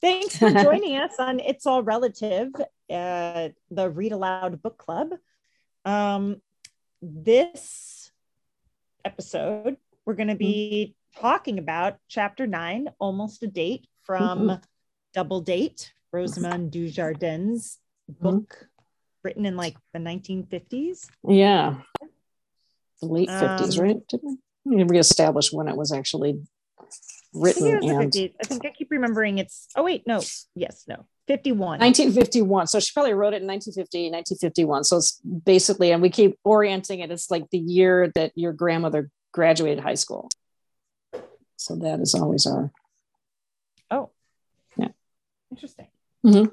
Thanks for joining us on It's All Relative, uh, the Read Aloud Book Club. Um, this episode, we're going to be talking about chapter nine, Almost a Date from mm-hmm. Double Date, Rosamond du Jardin's mm-hmm. book written in like the 1950s. Yeah. The late 50s, um, right? Didn't we reestablish when it was actually written? I think. I think I keep remembering it's, oh, wait, no. Yes, no. 51. 1951. So she probably wrote it in 1950, 1951. So it's basically, and we keep orienting it. It's like the year that your grandmother graduated high school. So that is always our. Oh. Yeah. Interesting. Mm-hmm.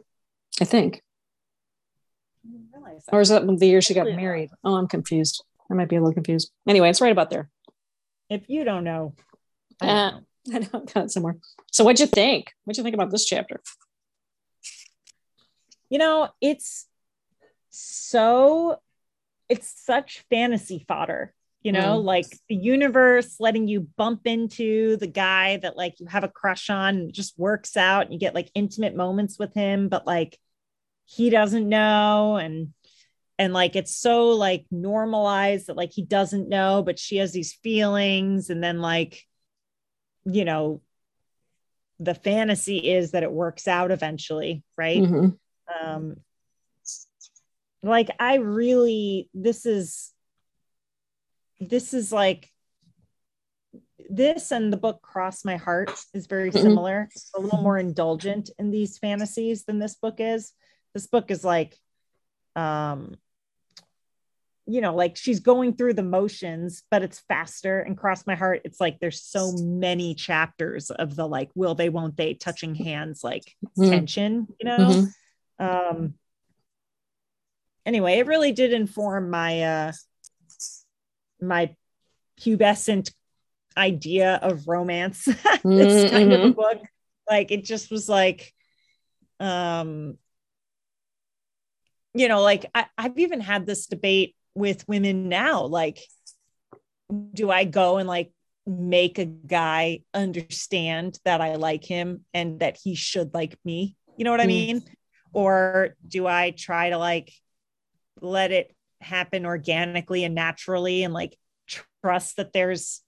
I think. Or is that the year she got married? Oh, I'm confused. I might be a little confused. Anyway, it's right about there. If you don't know, I, uh, know. I know got it somewhere. So what'd you think? What'd you think about this chapter? You know, it's so it's such fantasy fodder you know mm. like the universe letting you bump into the guy that like you have a crush on and it just works out and you get like intimate moments with him but like he doesn't know and and like it's so like normalized that like he doesn't know but she has these feelings and then like you know the fantasy is that it works out eventually right mm-hmm. um like i really this is this is like this and the book cross my heart is very mm-hmm. similar a little more indulgent in these fantasies than this book is this book is like um you know like she's going through the motions but it's faster and cross my heart it's like there's so many chapters of the like will they won't they touching hands like mm-hmm. tension you know mm-hmm. um anyway it really did inform my uh my pubescent idea of romance this mm-hmm. kind of a mm-hmm. book like it just was like um you know like I, i've even had this debate with women now like do i go and like make a guy understand that i like him and that he should like me you know what mm. i mean or do i try to like let it happen organically and naturally and like trust that there's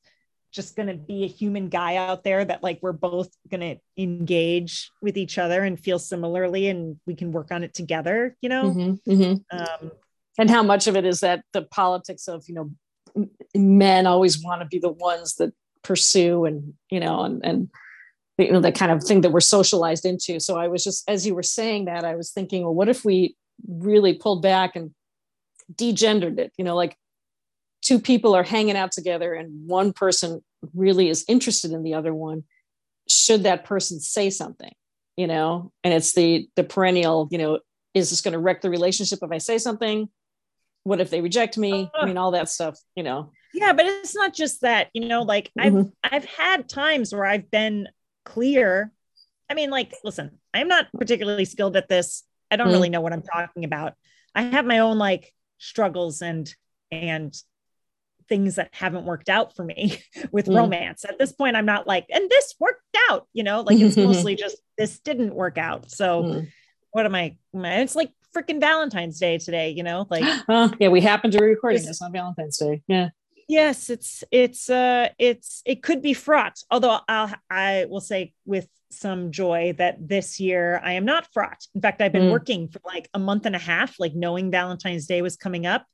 just going to be a human guy out there that like we're both going to engage with each other and feel similarly and we can work on it together you know mm-hmm, mm-hmm. Um, and how much of it is that the politics of you know men always want to be the ones that pursue and you know and and you know that kind of thing that we're socialized into. So i was just as you were saying that i was thinking well what if we really pulled back and degendered it? You know like two people are hanging out together and one person really is interested in the other one. Should that person say something you know? And it's the the perennial you know is this going to wreck the relationship if i say something what if they reject me i mean all that stuff you know yeah but it's not just that you know like mm-hmm. i've i've had times where i've been clear i mean like listen i'm not particularly skilled at this i don't mm-hmm. really know what i'm talking about i have my own like struggles and and things that haven't worked out for me with mm. romance. At this point, I'm not like, and this worked out, you know, like it's mostly just this didn't work out. So mm. what am I? It's like freaking Valentine's Day today, you know, like yeah, we happen to be recording this on Valentine's Day. Yeah. Yes, it's it's uh it's it could be fraught. Although I'll I will say with some joy that this year I am not fraught. In fact, I've been mm. working for like a month and a half, like knowing Valentine's Day was coming up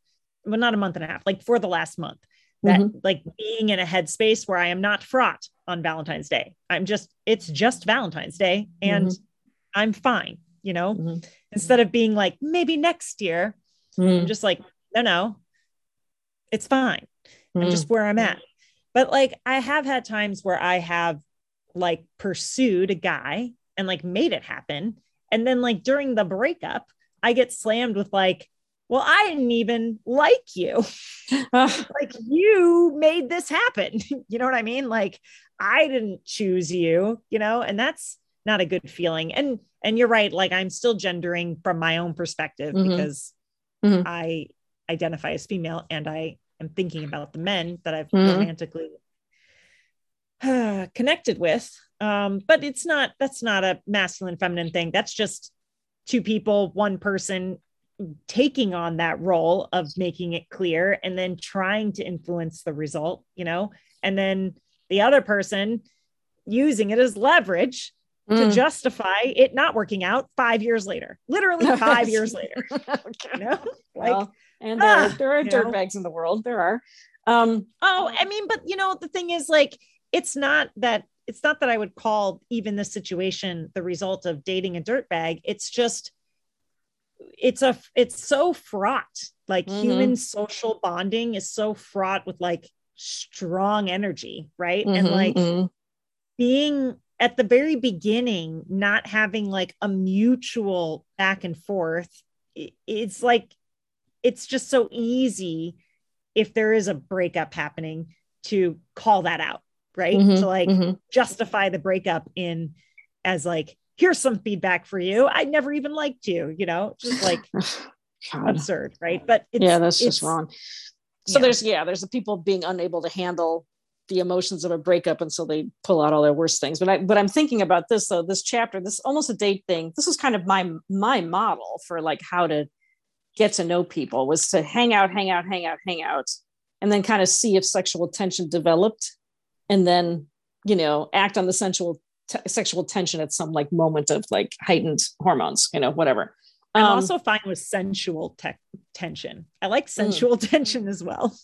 well, not a month and a half, like for the last month, that mm-hmm. like being in a headspace where I am not fraught on Valentine's Day. I'm just, it's just Valentine's Day and mm-hmm. I'm fine, you know, mm-hmm. instead of being like, maybe next year, I'm mm-hmm. just like, no, no, it's fine. I'm mm-hmm. just where I'm at. But like, I have had times where I have like pursued a guy and like made it happen. And then like during the breakup, I get slammed with like, well, I didn't even like you. like you made this happen. you know what I mean? Like I didn't choose you, you know, and that's not a good feeling. And and you're right, like I'm still gendering from my own perspective mm-hmm. because mm-hmm. I identify as female and I am thinking about the men that I've mm-hmm. romantically uh, connected with. Um, but it's not that's not a masculine feminine thing. That's just two people, one person taking on that role of making it clear and then trying to influence the result, you know, and then the other person using it as leverage mm. to justify it not working out five years later, literally five years later. okay. You know, like, well, and there, ah, there are dirtbags in the world. There are. Um, oh, I mean, but you know, the thing is, like, it's not that it's not that I would call even this situation the result of dating a dirtbag. It's just it's a it's so fraught. Like mm-hmm. human social bonding is so fraught with like strong energy, right? Mm-hmm, and like mm-hmm. being at the very beginning, not having like a mutual back and forth, it's like it's just so easy if there is a breakup happening to call that out, right? Mm-hmm, to like mm-hmm. justify the breakup in as like, here's some feedback for you. I never even liked you, you know, just like absurd, right? But yeah, that's just wrong. So yeah. there's yeah, there's the people being unable to handle the emotions of a breakup, and so they pull out all their worst things. But I but I'm thinking about this though, this chapter, this almost a date thing. This was kind of my my model for like how to get to know people was to hang out, hang out, hang out, hang out, and then kind of see if sexual tension developed, and then you know act on the sensual t- sexual tension at some like moment of like heightened hormones, you know, whatever. I'm um, also fine with sensual te- tension. I like mm. sensual mm. tension as well.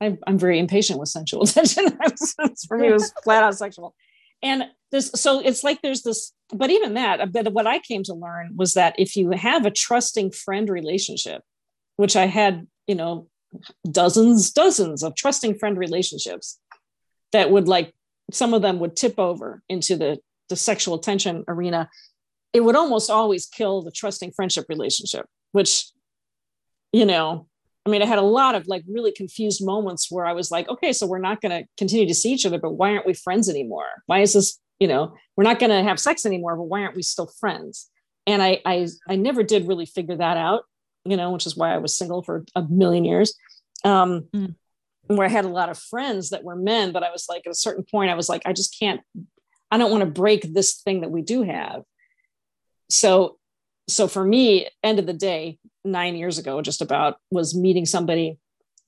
I'm, I'm very impatient with sensual tension. For me, it was flat out sexual. And this, so it's like there's this, but even that, a bit what I came to learn was that if you have a trusting friend relationship, which I had, you know, dozens, dozens of trusting friend relationships that would like, some of them would tip over into the, the sexual tension arena it would almost always kill the trusting friendship relationship, which, you know, I mean, I had a lot of like really confused moments where I was like, okay, so we're not going to continue to see each other, but why aren't we friends anymore? Why is this, you know, we're not going to have sex anymore, but why aren't we still friends? And I, I, I never did really figure that out, you know, which is why I was single for a million years. Um, mm. Where I had a lot of friends that were men, but I was like, at a certain point, I was like, I just can't, I don't want to break this thing that we do have so so for me end of the day nine years ago just about was meeting somebody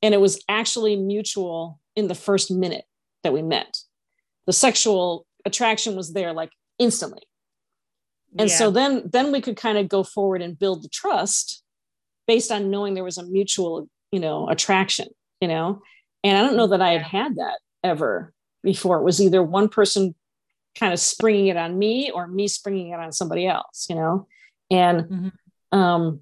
and it was actually mutual in the first minute that we met. The sexual attraction was there like instantly. And yeah. so then then we could kind of go forward and build the trust based on knowing there was a mutual you know attraction you know? And i don't know mm, that i had had that ever before. It was either one person kind of springing it on me or me springing it on somebody else, you know? And, mm-hmm. um,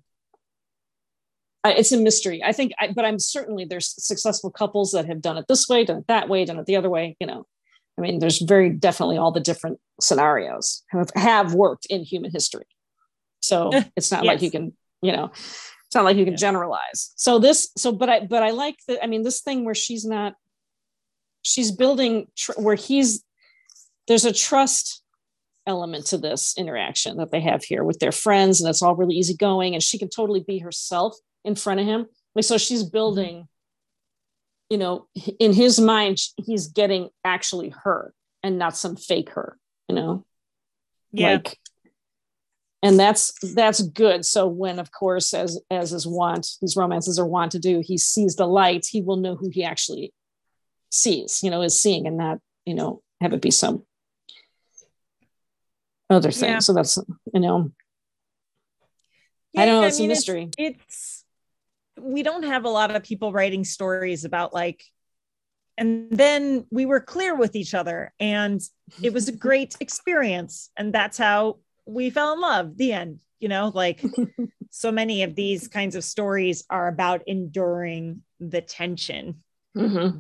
I, it's a mystery. I think, I, but I'm certainly there's successful couples that have done it this way, done it that way, done it the other way. You know, I mean, there's very definitely all the different scenarios have, have worked in human history. So it's not yes. like you can, you know, it's not like you can yeah. generalize. So this, so, but I, but I like that. I mean, this thing where she's not, she's building tr- where he's there's a trust element to this interaction that they have here with their friends and it's all really easygoing and she can totally be herself in front of him. Like so she's mm-hmm. building you know in his mind he's getting actually her and not some fake her you know? Yeah. Like, and that's that's good. So when of course as as is want these romances are want to do he sees the light he will know who he actually sees you know is seeing and not you know have it be some other things. Yeah. So that's you know, yeah, I don't know. It's I mean, a mystery. It's, it's we don't have a lot of people writing stories about like and then we were clear with each other and it was a great experience and that's how we fell in love the end you know like so many of these kinds of stories are about enduring the tension mm-hmm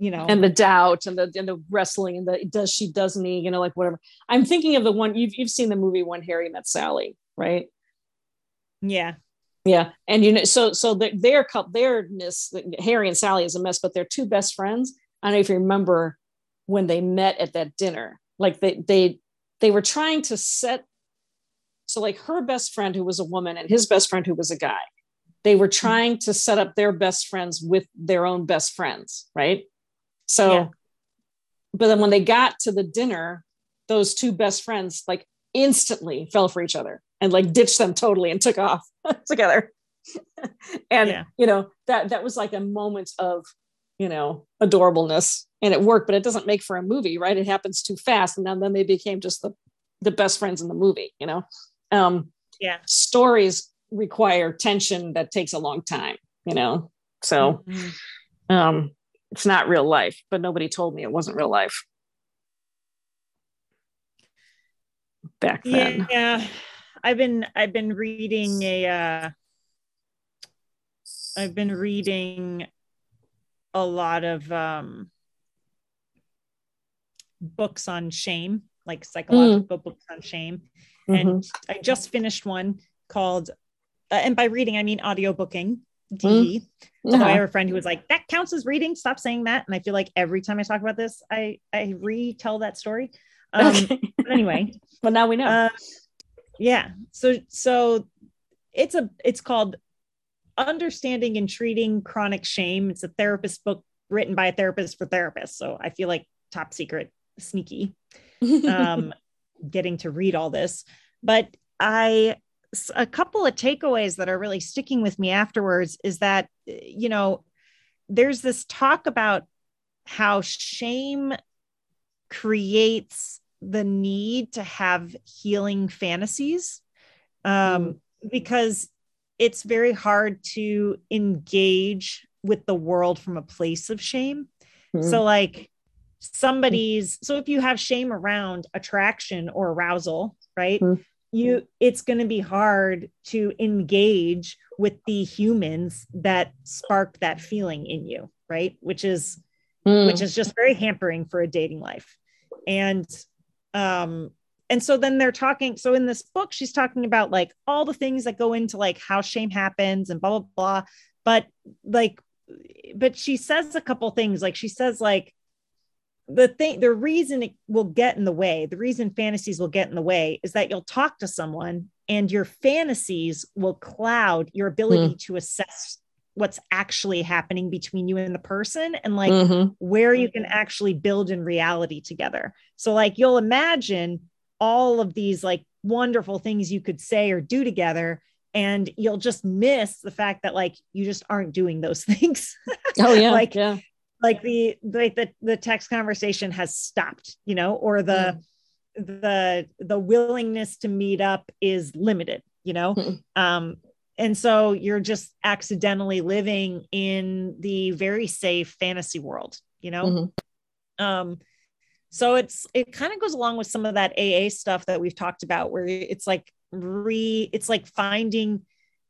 you know. And the doubt and the and the wrestling and the does she doesn't he you know like whatever. I'm thinking of the one you've, you've seen the movie when harry met sally right? Yeah. Yeah. And you know so so their their their miss harry and sally is a mess but they're two best friends. I don't know if you remember when they met at that dinner. Like they they they were trying to set so like her best friend who was a woman and his best friend who was a guy they were trying to set up their best friends with their own best friends right so, yeah. but then when they got to the dinner, those two best friends like instantly fell for each other and like ditched them totally and took off together. And yeah. you know that that was like a moment of you know adorableness. And it worked but it doesn't make for a movie right? It happens too fast. And then, then they became just the the best friends in the movie you know? Um yeah. stories require tension that takes a long time you know? So mm-hmm. um it's not real life but nobody told me it wasn't real life back then yeah i've been i've been reading a uh i've been reading a lot of um books on shame like psychological mm. books on shame mm-hmm. and i just finished one called uh, and by reading i mean audio booking DE. Mm. Uh-huh. I have a friend who was like, that counts as reading. Stop saying that. And I feel like every time I talk about this, I I retell that story. Um, okay. but anyway, well now we know. Uh, yeah. So so it's a it's called Understanding and Treating Chronic Shame. It's a therapist book written by a therapist for therapists. So I feel like top secret, sneaky, um, getting to read all this. But I a couple of takeaways that are really sticking with me afterwards is that you know there's this talk about how shame creates the need to have healing fantasies um, mm. because it's very hard to engage with the world from a place of shame mm. so like somebody's so if you have shame around attraction or arousal right mm you it's going to be hard to engage with the humans that spark that feeling in you right? Which is mm. which is just very hampering for a dating life. And um and so then they're talking so in this book she's talking about like all the things that go into like how shame happens and blah blah blah. But like but she says a couple things. Like she says like the thing the reason it will get in the way the reason fantasies will get in the way is that you'll talk to someone and your fantasies will cloud your ability mm. to assess what's actually happening between you and the person and like mm-hmm. where you can actually build in reality together so like you'll imagine all of these like wonderful things you could say or do together and you'll just miss the fact that like you just aren't doing those things oh yeah like yeah like the like the the text conversation has stopped you know or the mm. the the willingness to meet up is limited you know mm. um and so you're just accidentally living in the very safe fantasy world you know mm-hmm. um so it's it kind of goes along with some of that aa stuff that we've talked about where it's like re it's like finding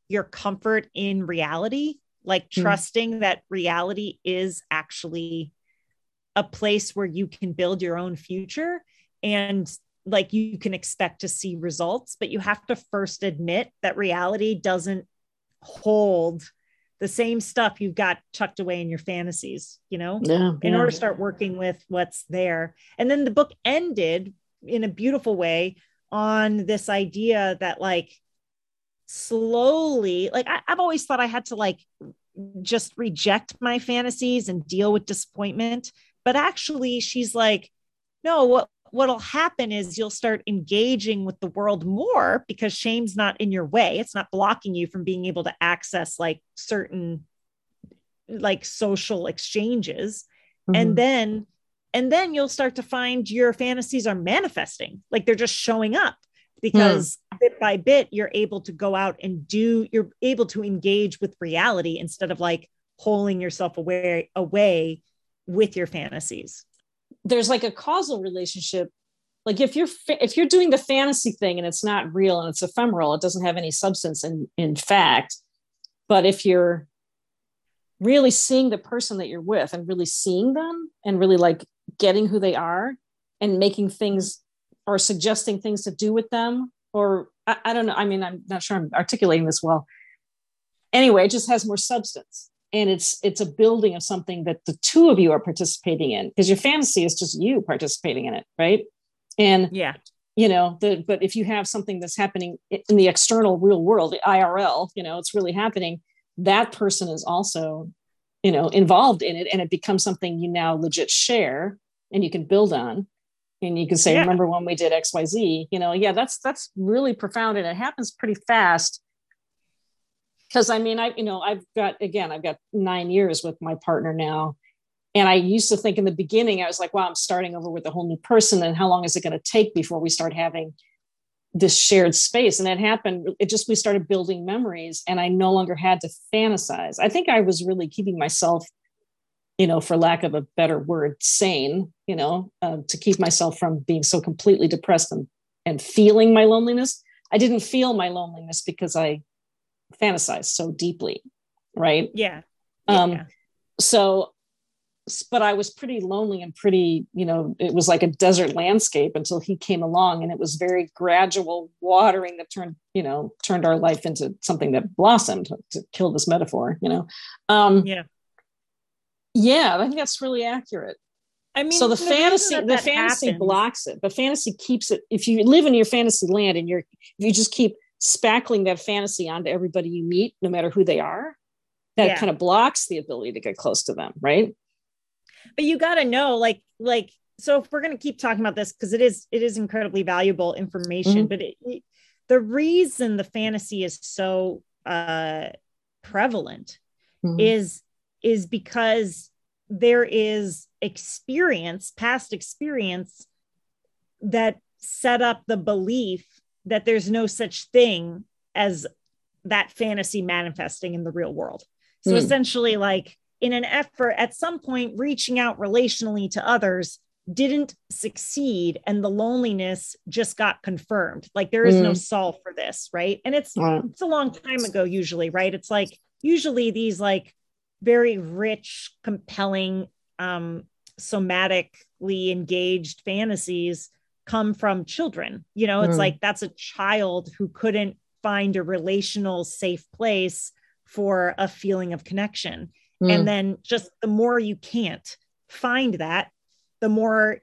your comfort in reality like mm. trusting that reality is actually a place where you can build your own future and like you can expect to see results but you have to first admit that reality doesn't hold the same stuff you've got tucked away in your fantasies you know yeah, in yeah. order to start working with what's there and then the book ended in a beautiful way on this idea that like slowly like I, have always thought i had to like just reject my fantasies and deal with disappointment. But actually she's like no what what'll happen is you'll start engaging with the world more because shame's not in your way. It's not blocking you from being able to access like certain like social exchanges. Mm-hmm. and then and then you'll start to find your fantasies are manifesting. Like they're just showing up because mm. bit by bit you're able to go out and do you're able to engage with reality instead of like holding yourself away away with your fantasies. There's like a causal relationship. Like if you're if you're doing the fantasy thing and it's not real and it's ephemeral it doesn't have any substance in in fact. But if you're really seeing the person that you're with and really seeing them and really like getting who they are and making things or suggesting things to do with them or I, I, don't know. I mean i'm not sure i'm articulating this well. Anyway it just has more substance and it's it's a building of something that the two of you are participating in because your fantasy is just you participating in it right? And yeah. you know the but if you have something that's happening in the external real world the irl you know it's really happening that person is also you know involved in it and it becomes something you now legit share and you can build on and you can say yeah. remember when we did xyz you know yeah that's that's really profound and it happens pretty fast. Because i mean i you know i've got again i've got nine years with my partner now and i used to think in the beginning i was like wow i'm starting over with a whole new person and how long is it going to take before we start having this shared space? And it happened it just we started building memories and i no longer had to fantasize. I think i was really keeping myself you know for lack of a better word sane you know uh, to keep myself from being so completely depressed and, and feeling my loneliness i didn't feel my loneliness because i fantasized so deeply right yeah, um yeah. so but I was pretty lonely and pretty, you know, it was like a desert landscape until he came along and it was very gradual watering that turned, you know, turned our life into something that blossomed to kill this metaphor, you know. Um yeah. Yeah, I think that's really accurate. I mean, so the, the fantasy, the fantasy happens. blocks it. The fantasy keeps it. If you live in your fantasy land and you're, if you just keep spackling that fantasy onto everybody you meet, no matter who they are, that yeah. kind of blocks the ability to get close to them, right? but you got to know like like so if we're going to keep talking about this because it is it is incredibly valuable information mm-hmm. but it, it, the reason the fantasy is so uh prevalent mm-hmm. is is because there is experience past experience that set up the belief that there's no such thing as that fantasy manifesting in the real world so mm. essentially like in an effort at some point reaching out relationally to others didn't succeed and the loneliness just got confirmed like there is mm. no solve for this right and it's mm. it's a long time ago usually right it's like usually these like very rich compelling um somatically engaged fantasies come from children you know it's mm. like that's a child who couldn't find a relational safe place for a feeling of connection Mm. And then just the more you can't find that, the more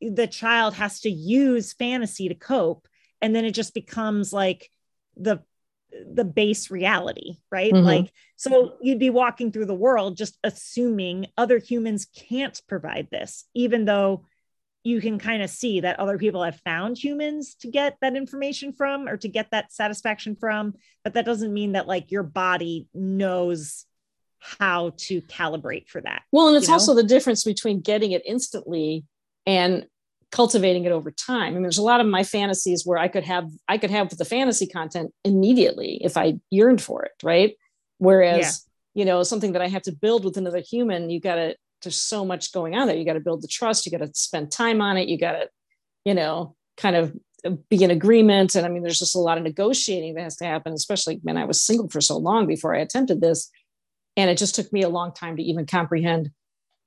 the child has to use fantasy to cope. And then it just becomes like the the base reality, right? Mm-hmm. Like, so you'd be walking through the world just assuming other humans can't provide this, even though you can kind of see that other people have found humans to get that information from or to get that satisfaction from. But that doesn't mean that like your body knows how to calibrate for that. Well, and it's know? also the difference between getting it instantly and cultivating it over time. I mean, there's a lot of my fantasies where I could have I could have the fantasy content immediately if I yearned for it, right? Whereas, yeah. you know, something that I have to build with another human, you got to there's so much going on there. You got to build the trust, you got to spend time on it, you got to, you know, kind of uh, be in agreement. And I mean, there's just a lot of negotiating that has to happen, especially when I was single for so long before I attempted this and it just took me a long time to even comprehend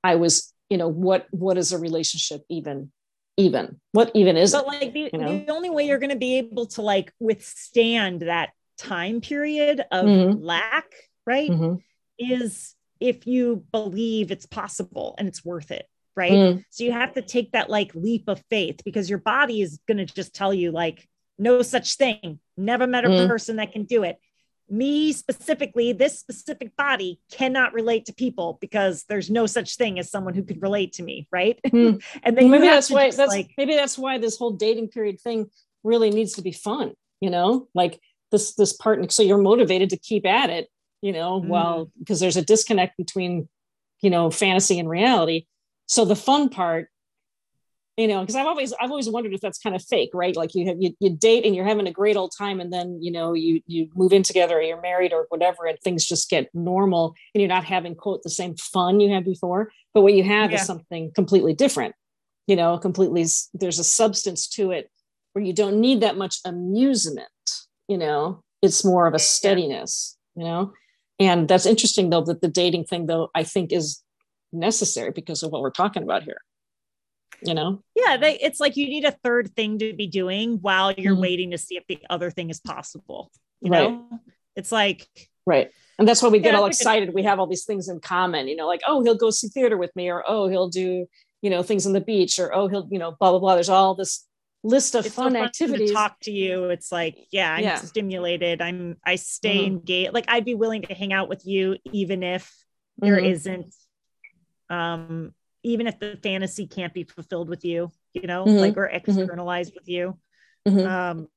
i was you know what what is a relationship even even what even is but it, like the, you know? the only way you're going to be able to like withstand that time period of mm-hmm. lack right mm-hmm. is if you believe it's possible and it's worth it right mm. so you have to take that like leap of faith because your body is going to just tell you like no such thing never met a mm. person that can do it me specifically, this specific body cannot relate to people because there's no such thing as someone who could relate to me, right? Mm. and then maybe that's why that's like, maybe that's why this whole dating period thing really needs to be fun, you know, like this this part So you're motivated to keep at it, you know, mm. well, because there's a disconnect between, you know, fantasy and reality. So the fun part you know because i've always i've always wondered if that's kind of fake right? Like you have you, you date and you're having a great old time and then you know you you move in together or you're married or whatever and things just get normal and you're not having quote the same fun you had before. But what you have yeah. is something completely different you know completely there's a substance to it where you don't need that much amusement you know? It's more of a steadiness you know? And that's interesting though that the dating thing though i think is necessary because of what we're talking about here you know yeah they, it's like you need a third thing to be doing while you're mm-hmm. waiting to see if the other thing is possible you right. know it's like right and that's why we get yeah, all excited we have all these things in common you know like oh he'll go see theater with me or oh he'll do you know things on the beach or oh he'll you know blah blah blah there's all this list of fun, so fun activities to talk to you it's like yeah i'm yeah. stimulated i'm i stay mm-hmm. engaged like i'd be willing to hang out with you even if there mm-hmm. not um even if the fantasy can't be fulfilled with you you know, mm-hmm. like or mm-hmm. externalized mm-hmm. with you. Mm-hmm. Um,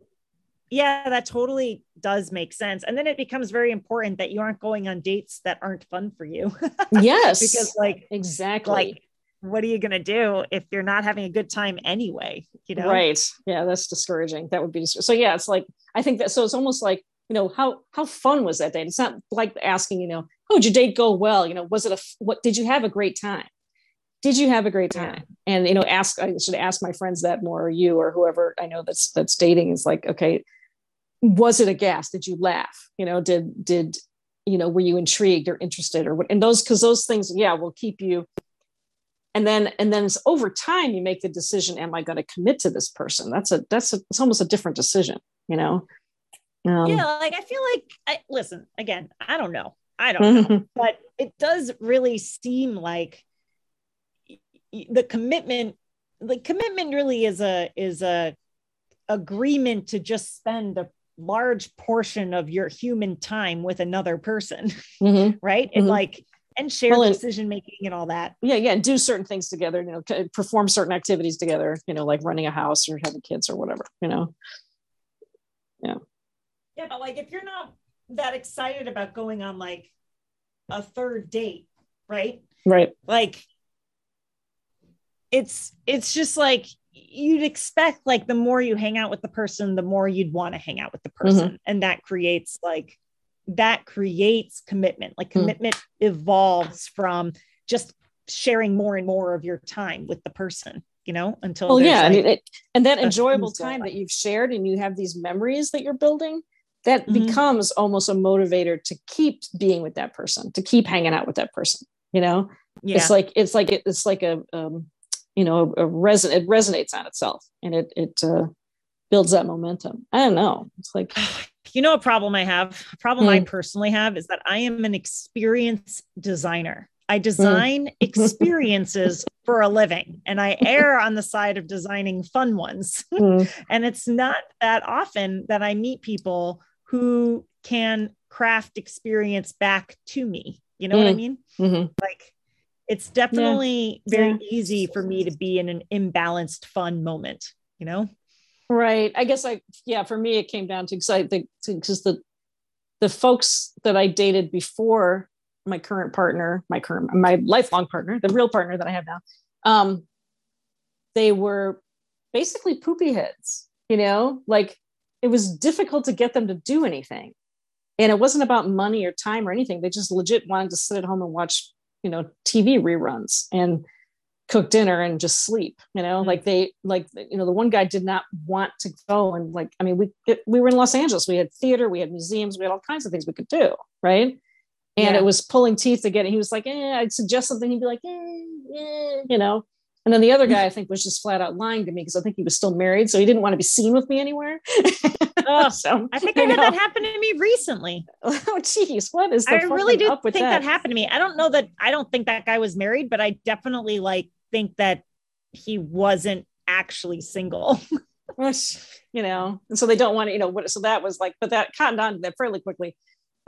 yeah, that totally does make sense. And then it becomes very important that you aren't going on dates that aren't fun for you. yes. Because like exactly. Like what are you going to do if you're not having a good time anyway, you know? Right. Yeah, that's discouraging. That would be so yeah, it's like I think that so it's almost like, you know, how how fun was that date? It's not like asking, you know, oh, did your date go well? You know, was it a what did you have a great time? Did you have a great time? And you know, ask I should ask my friends that more or you or whoever I know that's that's dating is like, okay, was it a gas? Did you laugh? You know did did you know were you intrigued or interested or what? And those because those things yeah will keep you and then and then it's over time you make the decision am i going to commit to this person? That's a that's a, it's almost a different decision you know? Um, yeah like i feel like I, listen again i don't know. I don't know. But it does really seem like the commitment the commitment really is a is a agreement to just spend a large portion of your human time with another person mm-hmm. right? Mm-hmm. and like and share well, decision making and all that. Yeah yeah And do certain things together you know perform certain activities together you know like running a house or having kids or whatever you know? Yeah. Yeah but like if you're not that excited about going on like a third date right? Right. Like it's it's just like you'd expect like the more you hang out with the person the more you'd want to hang out with the mm-hmm. person mm-hmm. and that creates like that creates commitment like mm. commitment mm. evolves from just sharing more and more of your time with the person you know until well yeah like, I mean, it, and that enjoyable time that you've shared and you have these memories that you're building that mm-hmm. becomes almost a motivator to keep being with that person to keep hanging out with that person you know yeah. it's like it's like it's like a um, you know a, a reson- it resonates on itself and it it uh, builds that momentum i don't know it's like you know a problem i have a problem mm. i hmm. personally have is that i am an experience designer i hmm. design mm. experiences for a living and i err on the side of designing fun ones mm. and it's not that often that i meet people who can craft experience back to me you know what i hmm. mean mm-hmm. like it's definitely yeah. very yeah. easy for me to be in an imbalanced fun moment you know? Right. I guess i yeah for me it came down to because i think because the the folks that i dated before my current partner my current my lifelong partner the real partner that i have now um they were basically poopy heads you know? Like it was difficult to get them to do anything. And it wasn't about money or time or anything. They just legit wanted to sit at home and watch you know tv reruns and cook dinner and just sleep you know mm-hmm. like they like you know the one guy did not want to go and like i mean we it, we were in los angeles we had theater we had museums we had all kinds of things we could do right and yeah. it was pulling teeth to get it he was like eh, i'd suggest something he'd be like eh, eh, you know and then the other guy i think was just flat out lying to me because i think he was still married so he didn't want to be seen with me anywhere Oh, so I think I had that happen to me recently. Oh, geez, what is? That? I really do think that? that happened to me. I don't know that. I don't think that guy was married, but I definitely like think that he wasn't actually single. you know, and so they don't want to, you know, what? So that was like, but that cottoned on to that fairly quickly.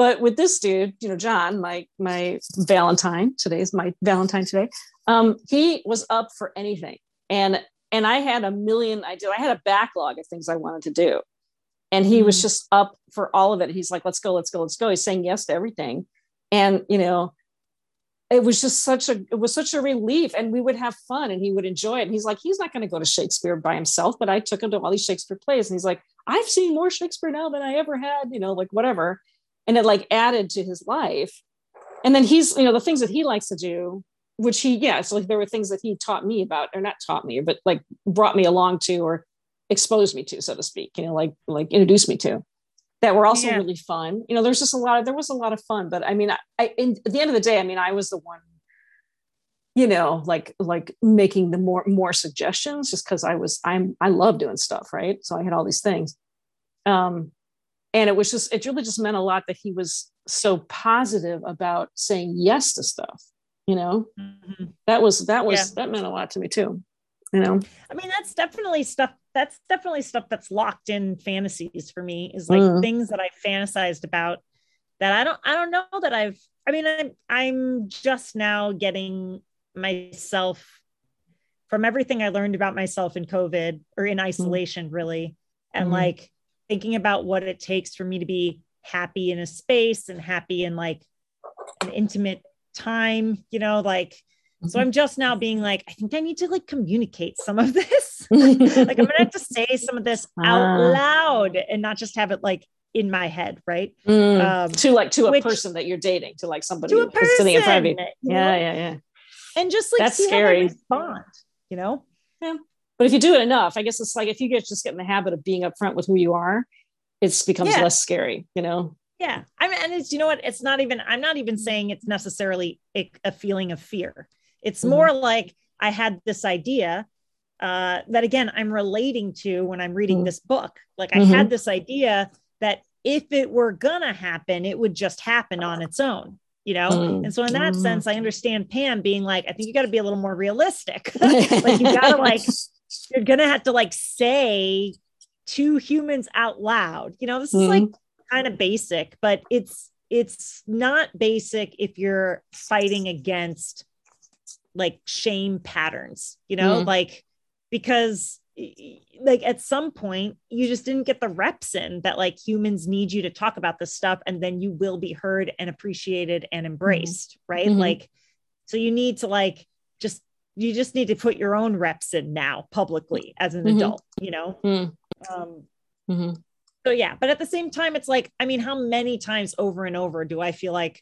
But with this dude, you know, John, my my Valentine today is my Valentine today. Um, he was up for anything, and and I had a million I I had a backlog of things I wanted to do. And he was just up for all of it. He's like let's go let's go let's go. He's saying yes to everything. And you know it was just such a it was such a relief. And we would have fun and he would enjoy it. And he's like he's not going to go to shakespeare by himself but i took him to all these shakespeare plays. And he's like i've seen more shakespeare now than i ever had you know like whatever and it like added to his life and then he's you know the things that he likes to do which he yeah so like there were things that he taught me about or not taught me but like brought me along to or exposed me to, so to speak, you know, like like introduced me to that were also yeah. really fun. You know, there's just a lot of there was a lot of fun, but I mean, I, I in, at the end of the day, I mean, I was the one, you know, like like making the more more suggestions just because I was I'm I love doing stuff, right? So I had all these things. Um, and it was just it really just meant a lot that he was so positive about saying yes to stuff you know mm-hmm. that was that was yeah. that meant a lot to me too you know i mean that's definitely stuff that's definitely stuff that's locked in fantasies for me is like mm. things that i fantasized about that i don't i don't know that i've i mean i'm i'm just now getting myself from everything I learned about myself in COVID or in isolation, mm-hmm. really, and mm-hmm. like thinking about what it takes for me to be happy in a space and happy in like an intimate time, you know, like so mm-hmm. I'm just now being like, I think I need to like communicate some of this. like I'm gonna have to say some of this out ah. loud and not just have it like in my head, right? Mm. Um, to like to a person that you're dating, to like somebody to who's sitting in front of you. Yeah, yeah, yeah. And just like that's scary. respond, you know? Yeah. But if you do it enough, I guess it's like if you get just get in the habit of being upfront with who you are, it becomes yeah. less scary, you know? Yeah. I mean, and it's, you know what? It's not even, I'm not even saying it's necessarily a, a feeling of fear. It's mm-hmm. more like I had this idea uh, that again, I'm relating to when I'm reading mm-hmm. this book. Like I mm-hmm. had this idea that if it were gonna happen, it would just happen on its own you know mm. and so in that mm. sense i understand pam being like i think you got to be a little more realistic like you gotta like you're gonna have to like say to humans out loud you know this is mm. like kind of basic but it's it's not basic if you're fighting against like shame patterns you know mm. like because like at some point you just didn't get the reps in that like humans need you to talk about this stuff and then you will be heard and appreciated and mm-hmm. embraced mm-hmm. right mm-hmm. like so you need to like just you just need to put your own reps in now publicly as an mm-hmm. adult you know mm-hmm. um mm-hmm. so yeah but at the same time it's like i mean how many times over and over do i feel like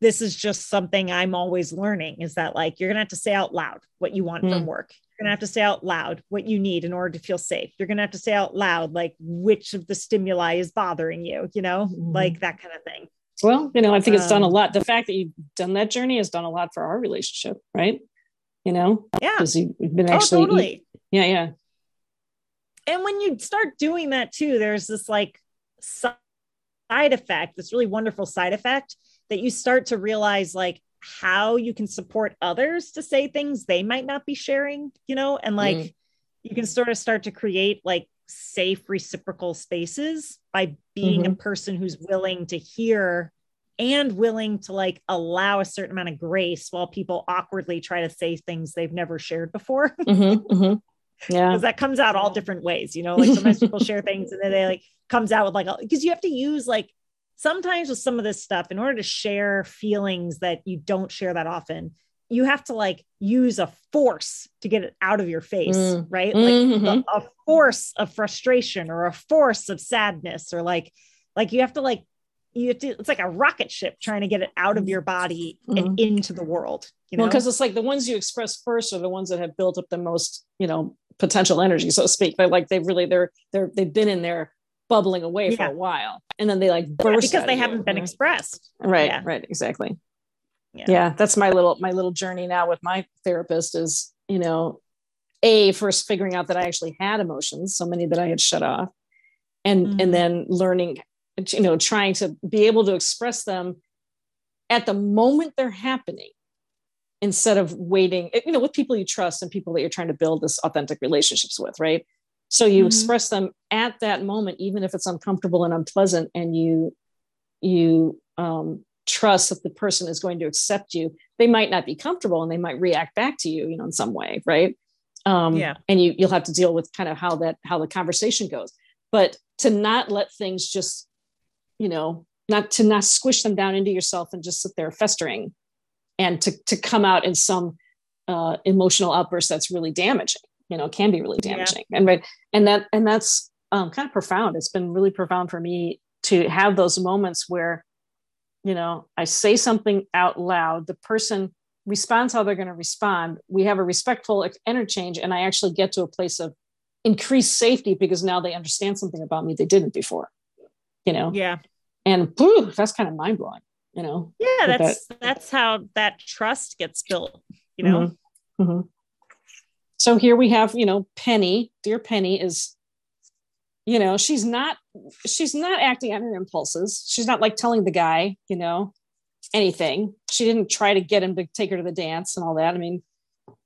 this is just something i'm always learning is that like you're gonna have to say out loud what you want from work. You're going to have to say out loud what you need in order to feel safe. You're going to have to say out loud, like, which of the stimuli is bothering you, you know, mm-hmm. like that kind of thing. Well, you know, I think it's done a um, lot. The fact that you've done that journey has done a lot for our relationship, right? You know, yeah, because you've been oh, actually, oh, totally. yeah, yeah. And when you start doing that too, there's this like side effect, this really wonderful side effect that you start to realize, like, how you can support others to say things they might not be sharing, you know, and like mm. you can sort of start to create like safe reciprocal spaces by being mm-hmm. a person who's willing to hear and willing to like allow a certain amount of grace while people awkwardly try to say things they've never shared before. Mm-hmm, mm-hmm. Yeah. Because that comes out all different ways, you know, like sometimes people share things and then they like comes out with like, because you have to use like sometimes with some of this stuff, in order to share feelings that you don't share that often, you have to like use a force to get it out of your face, mm. right? Like mm-hmm. a, a force of frustration or a force of sadness, or like, like you have to like you have to, it's like a rocket ship trying to get it out of your body mm-hmm. and into the world. You know, because it's like the ones you express first are the ones that have built up the most, you know, potential energy, so to speak. But like they've really they're they're they've been in there bubbling away yeah. for a while and then they like burst yeah, because they haven't you, been expressed right yeah. right exactly yeah. that's my little my little journey now with my therapist is you know a first figuring out that i actually had emotions so many that i had shut off and mm-hmm. and then learning you know trying to be able to express them at the moment they're happening instead of waiting you know with people you trust and people that you're trying to build this authentic relationships with right? So you mm-hmm. express them at that moment even if it's uncomfortable and unpleasant and you you um, trust that the person is going to accept you. They might not be comfortable and they might react back to you you know in some way right? Um, yeah. and you you'll have to deal with kind of how that how the conversation goes. But to not let things just you know not to not squish them down into yourself and just sit there festering and to to come out in some uh, emotional outburst that's really damaging you know can be really damaging. Yeah. and right and that and that's um, kind of profound. It's been really profound for me to have those moments where you know i say something out loud the person responds how they're going to respond. We have a respectful interchange and i actually get to a place of increased safety because now they understand something about me they didn't before you know? Yeah and whew, that's kind of mind-blowing you know yeah that's that. that's how that trust gets built you know mm-hmm. Mm-hmm so here we have you know penny dear penny is you know she's not she's not acting on her impulses she's not like telling the guy you know anything she didn't try to get him to take her to the dance and all that i mean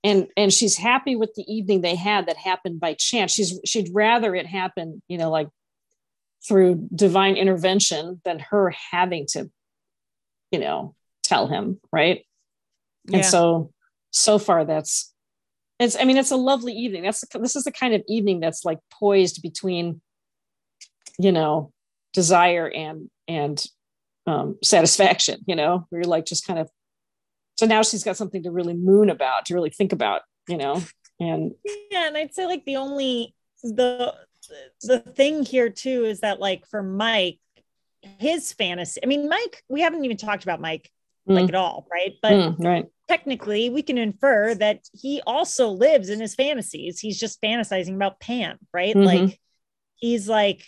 and and she's happy with the evening they had that happened by chance she's she'd rather it happen you know like through divine intervention than her having to you know tell him right? Yeah. and so so far that's it's i mean it's a lovely evening. That's this is the kind of evening that's like poised between you know desire and and um, satisfaction you know? Where you're like just kind of so now she's got something to really moon about to really think about you know? And yeah and i'd say like the only the the thing here too is that like for mike his fantasy i mean mike we haven't even talked about mike mm. like at all right but mm, right technically we can infer that he also lives in his fantasies he's just fantasizing about pam right mm-hmm. like he's like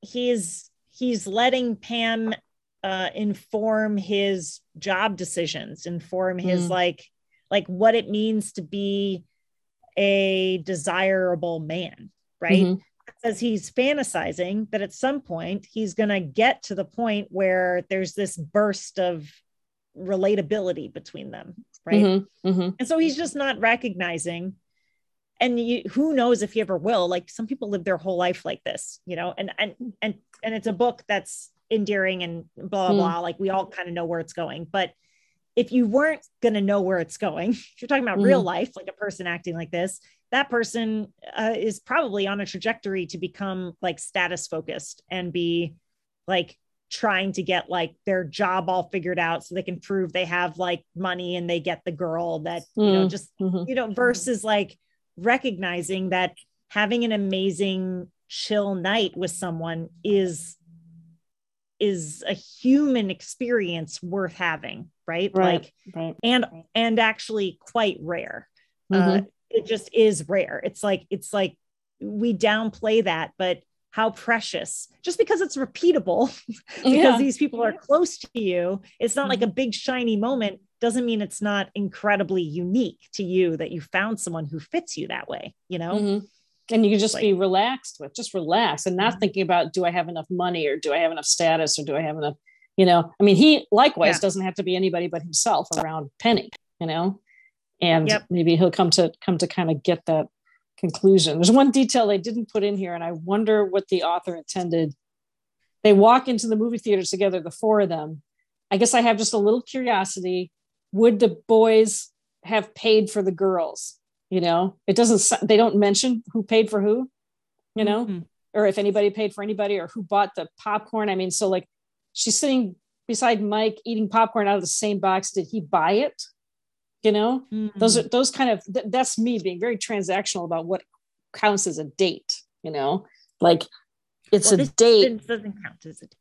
he's he's letting pam uh inform his job decisions inform his mm. like like what it means to be a desirable man right mm-hmm. As he's fantasizing that at some point he's going to get to the point where there's this burst of relatability between them right mm-hmm, mm-hmm. and so he's just not recognizing and you, who knows if he ever will like some people live their whole life like this you know and and and and it's a book that's endearing and blah blah, mm. blah. like we all kind of know where it's going but if you weren't going to know where it's going if you're talking about mm. real life like a person acting like this that person uh, is probably on a trajectory to become like status focused and be like trying to get like their job all figured out so they can prove they have like money and they get the girl that you know mm, just mm-hmm. you know versus like recognizing that having an amazing chill night with someone is is a human experience worth having right, right like right. and and actually quite rare uh, mm-hmm. uh, it just is rare it's like it's like we downplay that but how precious just because it's repeatable because yeah. these people are close to you it's not mm-hmm. like a big shiny moment doesn't mean it's not incredibly unique to you that you found someone who fits you that way you know mm-hmm. and you can just like, be relaxed with just relax and not mm-hmm. thinking about do i have enough money or do i have enough status or do i have enough you know i mean he likewise yeah. doesn't have to be anybody but himself around penny you know and yep. maybe he'll come to come to kind of get that conclusion. There's one detail they didn't put in here, and I wonder what the author intended. They walk into the movie theaters together, the four of them. I guess I have just a little curiosity. Would the boys have paid for the girls? You know, it doesn't, they don't mention who paid for who, you know, mm-hmm. or if anybody paid for anybody or who bought the popcorn. I mean, so like she's sitting beside Mike eating popcorn out of the same box. Did he buy it? You know? Mm-hmm. those are those kind of th- that's me being very transactional about what counts as a date you know? Like it's well, a date. doesn't count as a date.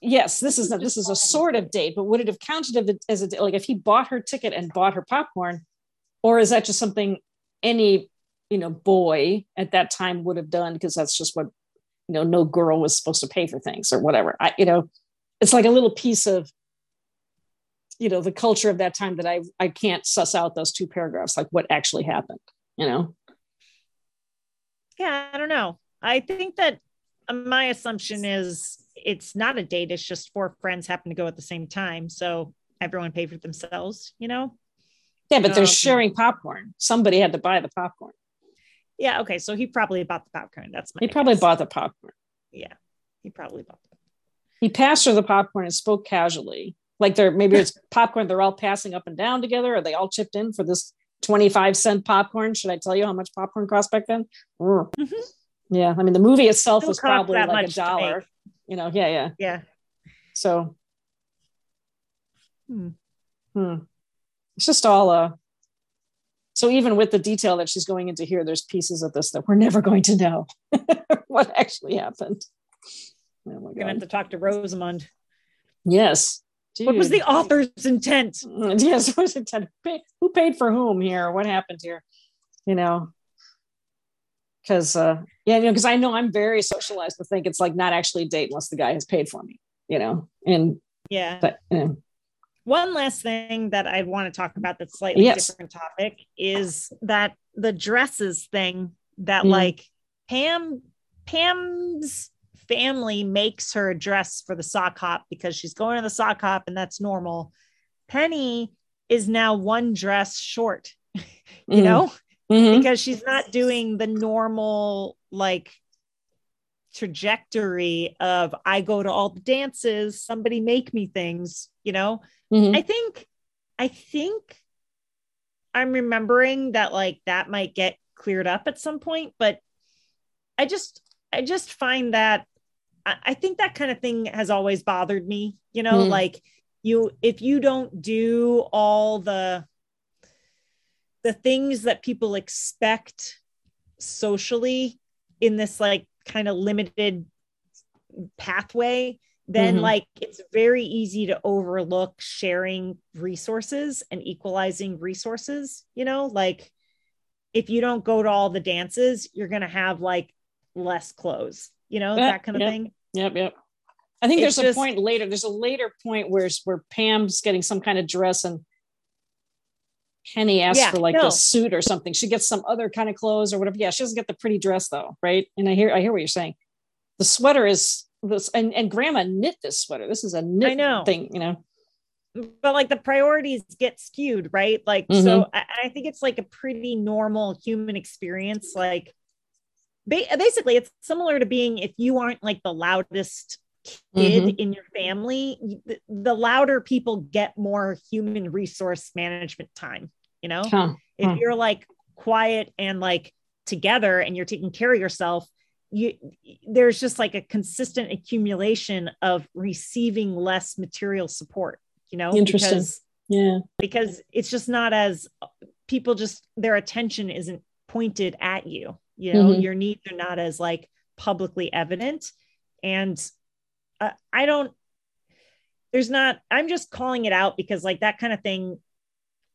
Yes this is a, this is a sort of date but would it have counted as a like if he bought her ticket and bought her popcorn or is that just something any you know boy at that time would have done because that's just what you know no girl was supposed to pay for things or whatever. I you know it's like a little piece of you know the culture of that time that i i can't suss out those two paragraphs like what actually happened you know? Yeah i don't know. I think that my assumption is it's not a date it's just four friends happen to go at the same time so everyone paid for themselves you know? Yeah but they're um, sharing popcorn. Somebody had to buy the popcorn. Yeah okay so he probably bought the popcorn that's my he probably bought the popcorn. Yeah he probably bought the he passed her the popcorn and spoke casually like they're maybe it's popcorn they're all passing up and down together or they all chipped in for this 25 cent popcorn. Should i tell you how much popcorn cost back then? Mm-hmm. yeah i mean the movie itself was probably like a dollar you know yeah yeah. Yeah. So. Hmm. Hmm. it's just all uh so even with the detail that she's going into here there's pieces of this that we're never going to know what actually happened. Oh God. gonna have to talk to rosamond. Yes Dude. What was the author's intent? Yes, what was intent? Who paid for whom here? What happened here? You know, because uh, yeah, you know, because I know I'm very socialized to think it's like not actually a date unless the guy has paid for me. You know, and yeah, but. One last thing that I want to talk about that's slightly yes. different topic is that the dresses thing that mm. like Pam Pam's family makes her a dress for the sock hop because she's going to the sock hop and that's normal. Penny is now one dress short, you mm-hmm. know, mm-hmm. because she's not doing the normal like trajectory of I go to all the dances, somebody make me things, you know. Mm-hmm. I think, I think I'm remembering that like that might get cleared up at some point, but I just I just find that I, I think that kind of thing has always bothered me, you know, mm. like you if you don't do all the the things that people expect socially in this like kind of limited pathway then mm-hmm. like it's very easy to overlook sharing resources and equalizing resources you know like if you don't go to all the dances you're going to have like less clothes you know yep, that kind of yep, thing yep yep i think it's there's just, a point later there's a later point where where pam's getting some kind of dress and penny asks yeah, for like no. a suit or something she gets some other kind of clothes or whatever yeah she doesn't get the pretty dress though right and i hear i hear what you're saying the sweater is this and, and grandma knit this sweater. This is a knit thing, you know. But like the priorities get skewed, right? Like, mm-hmm. so I, I, think it's like a pretty normal human experience. Like, basically, it's similar to being if you aren't like the loudest kid mm-hmm. in your family, the, the, louder people get more human resource management time. You know, huh. if huh. you're like quiet and like together and you're taking care of yourself, you there's just like a consistent accumulation of receiving less material support you know interesting because, yeah because it's just not as people just their attention isn't pointed at you you know mm-hmm. your needs are not as like publicly evident and uh, i don't there's not i'm just calling it out because like that kind of thing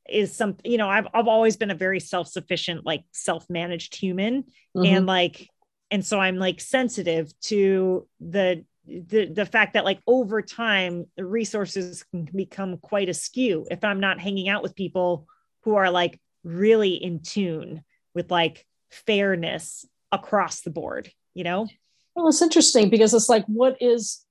is something you know I've, I've always been a very self-sufficient like self-managed human mm-hmm. and like and so i'm like sensitive to the the the fact that like over time the resources can become quite askew if i'm not hanging out with people who are like really in tune with like fairness across the board you know well it's interesting because it's like what is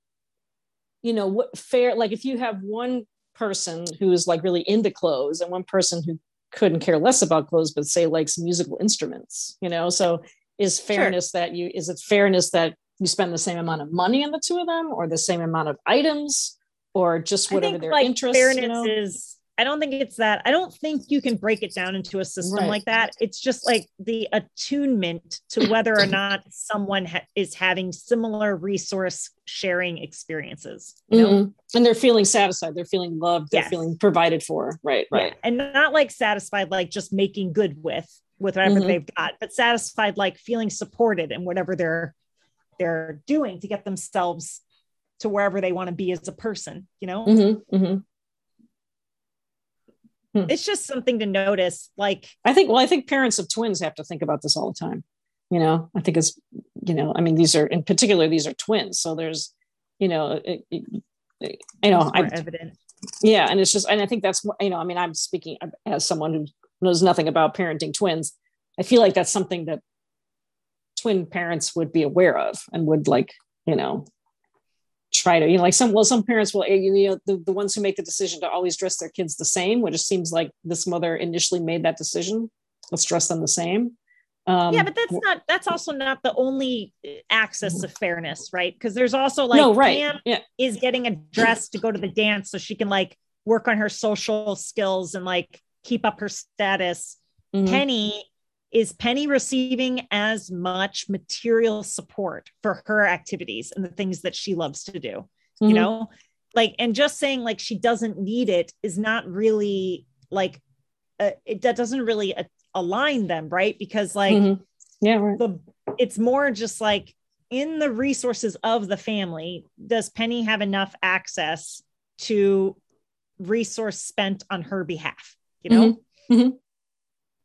you know what fair like if you have one person who is like really into clothes and one person who couldn't care less about clothes but say likes musical instruments you know so is fairness sure. that you is it fairness that you spend the same amount of money on the two of them or the same amount of items or just whatever think, their like, interests fairness you know? is I don't think it's that. I don't think you can break it down into a system right. like that. It's just like the attunement to whether or not someone ha- is having similar resource sharing experiences. You know? Mm-hmm. And they're feeling satisfied. They're feeling loved. They're yes. feeling provided for. Right. Right. Yeah. And not like satisfied, like just making good with with whatever mm-hmm. they've got, but satisfied, like feeling supported in whatever they're they're doing to get themselves to wherever they want to be as a person. You know. Mm-hmm. Hmm. It's just something to notice. Like I think, well, I think parents of twins have to think about this all the time. You know, I think it's, you know, I mean, these are in particular, these are twins. So there's, you know, it, it, you know, I evident. Yeah, and it's just, and I think that's, you know, I mean, I'm speaking as someone who knows nothing about parenting twins. I feel like that's something that twin parents would be aware of and would like, you know, try to, you know, like some, well, some parents will, eh, you know, the, the ones who make the decision to always dress their kids the same, which just seems like this mother initially made that decision. Let's dress them the same. Um, yeah, but that's not, that's also not the only eh, access to fairness, right? Because there's also like, no, right. Pam yeah. is getting a dress to go to the dance so she can like work on her social skills and like keep up her status. Mm-hmm. Penny is Penny receiving as much material support for her activities and the things that she loves to do? Mm-hmm. You know, like, and just saying like she doesn't need it is not really like, uh, it that doesn't really uh, align them, right? Because like, mm-hmm. yeah, right. the it's more just like in the resources of the family, does Penny have enough access to resource spent on her behalf? You know? Mm-hmm.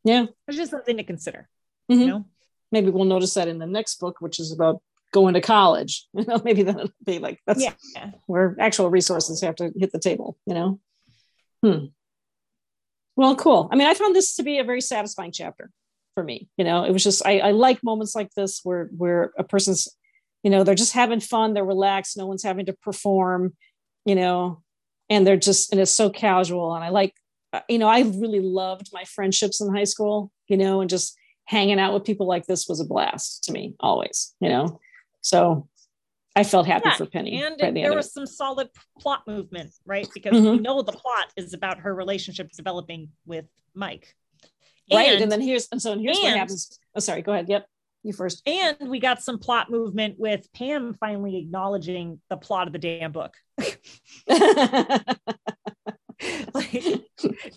Yeah. It's just something to consider. Mm-hmm. You know? Maybe we'll notice that in the next book, which is about going to college. You know, maybe that'll be like that's yeah. where actual resources have to hit the table, you know. Hmm. Well, cool. I mean, I found this to be a very satisfying chapter for me. You know, it was just I, I like moments like this where where a person's, you know, they're just having fun, they're relaxed, no one's having to perform, you know, and they're just and it's so casual. And I like you know, I really loved my friendships in high school, you know, and just hanging out with people like this was a blast to me always, you know. So I felt happy yeah, for Penny. And the there was some solid plot movement, right? Because mm-hmm. we know the plot is about her relationship developing with Mike. right. And, and then here's and so here's and, what happens. Oh, sorry. Go ahead. Yep. You first. And we got some plot movement with Pam finally acknowledging the plot of the damn book. like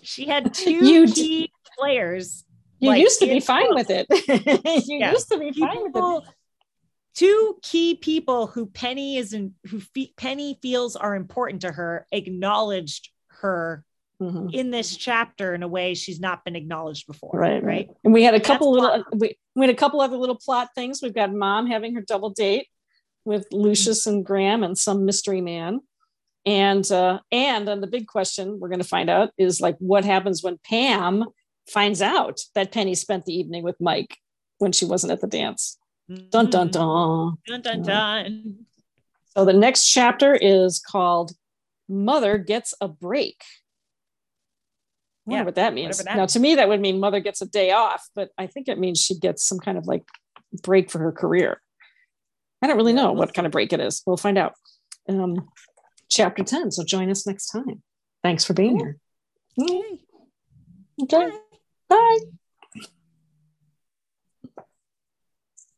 she had two you key d- players. You like, used to be fine with it. you yeah. used to be fine with it. Two key people who Penny is in, who fe- Penny feels are important to her acknowledged her mm-hmm. in this chapter in a way she's not been acknowledged before. Right, right. And we had a couple little we, we had a couple other little plot things. We've got mom having her double date with Lucius mm-hmm. and Graham and some mystery man. And uh, and then the big question we're going to find out is like what happens when Pam finds out that Penny spent the evening with Mike when she wasn't at the dance. Dun dun dun. Dun dun dun. So the next chapter is called Mother Gets a Break. I wonder yeah, what that means. That now, to me, that would mean mother gets a day off, but I think it means she gets some kind of like break for her career. I don't really know what kind of break it is. We'll find out. Um, chapter 10. So join us next time. Thanks for being here. Okay. Okay. Bye. Bye.